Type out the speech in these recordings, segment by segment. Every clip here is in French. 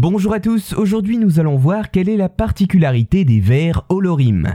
Bonjour à tous, aujourd'hui nous allons voir quelle est la particularité des vers holorimes.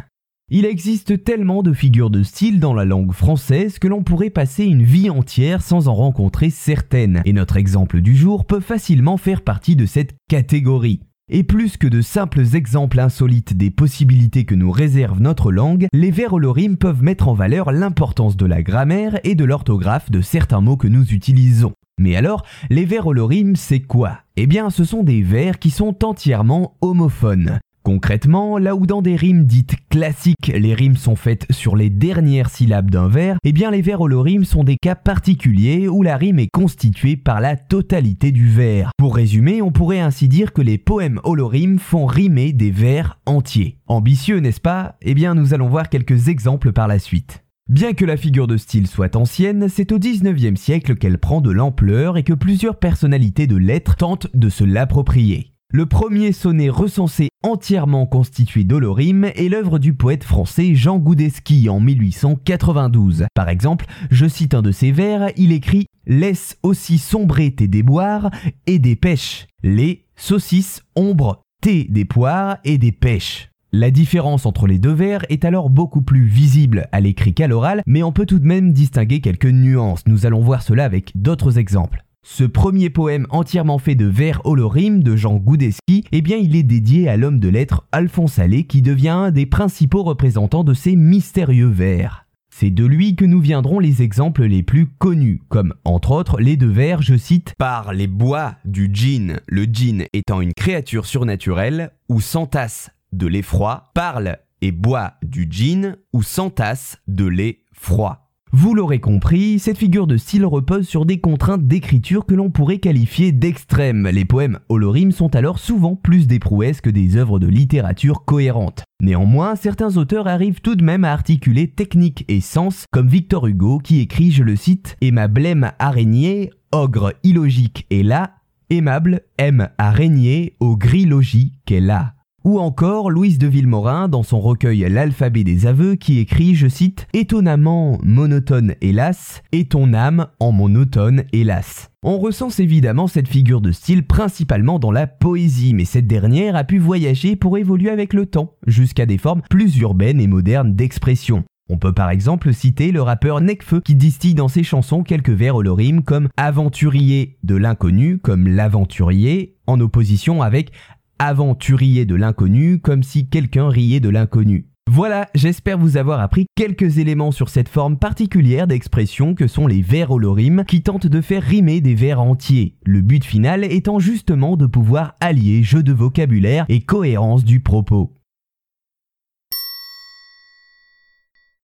Il existe tellement de figures de style dans la langue française que l'on pourrait passer une vie entière sans en rencontrer certaines, et notre exemple du jour peut facilement faire partie de cette catégorie. Et plus que de simples exemples insolites des possibilités que nous réserve notre langue, les vers holorimes peuvent mettre en valeur l'importance de la grammaire et de l'orthographe de certains mots que nous utilisons. Mais alors, les vers holorimes, c'est quoi? Eh bien, ce sont des vers qui sont entièrement homophones. Concrètement, là où dans des rimes dites classiques, les rimes sont faites sur les dernières syllabes d'un vers, eh bien les vers holorimes sont des cas particuliers où la rime est constituée par la totalité du vers. Pour résumer, on pourrait ainsi dire que les poèmes holorimes font rimer des vers entiers. Ambitieux, n'est-ce pas? Eh bien nous allons voir quelques exemples par la suite. Bien que la figure de style soit ancienne, c'est au 19e siècle qu'elle prend de l'ampleur et que plusieurs personnalités de lettres tentent de se l'approprier. Le premier sonnet recensé entièrement constitué d'holorimes est l'œuvre du poète français Jean Goudeski en 1892. Par exemple, je cite un de ses vers, il écrit Laisse aussi sombrer tes déboires et des pêches. Les saucisses, ombre, thé des poires et des pêches. La différence entre les deux vers est alors beaucoup plus visible à l'écrit qu'à l'oral, mais on peut tout de même distinguer quelques nuances. Nous allons voir cela avec d'autres exemples. Ce premier poème entièrement fait de vers holorimes de Jean Goudeski, eh bien il est dédié à l'homme de lettres Alphonse Allais qui devient un des principaux représentants de ces mystérieux vers. C'est de lui que nous viendront les exemples les plus connus, comme entre autres les deux vers, je cite, Par les bois du djinn, le djinn étant une créature surnaturelle, ou s'entasse de l'effroi, parle et boit du djinn, ou s'entasse de l'effroi. Vous l'aurez compris, cette figure de style repose sur des contraintes d'écriture que l'on pourrait qualifier d'extrêmes. Les poèmes holorimes sont alors souvent plus des prouesses que des œuvres de littérature cohérentes. Néanmoins, certains auteurs arrivent tout de même à articuler technique et sens, comme Victor Hugo qui écrit, je le cite, Et ma araignée, ogre illogique est là, aimable aime à régner au gris logis qu'elle a. Ou encore Louise de Villemorin dans son recueil L'alphabet des aveux qui écrit, je cite, Étonnamment monotone hélas, et ton âme en monotone hélas. On recense évidemment cette figure de style principalement dans la poésie, mais cette dernière a pu voyager pour évoluer avec le temps, jusqu'à des formes plus urbaines et modernes d'expression. On peut par exemple citer le rappeur Necfeu qui distille dans ses chansons quelques vers holorimes comme aventurier de l'inconnu comme l'aventurier en opposition avec aventurier de l'inconnu comme si quelqu'un riait de l'inconnu. Voilà, j'espère vous avoir appris quelques éléments sur cette forme particulière d'expression que sont les vers holorimes qui tentent de faire rimer des vers entiers, le but final étant justement de pouvoir allier jeu de vocabulaire et cohérence du propos.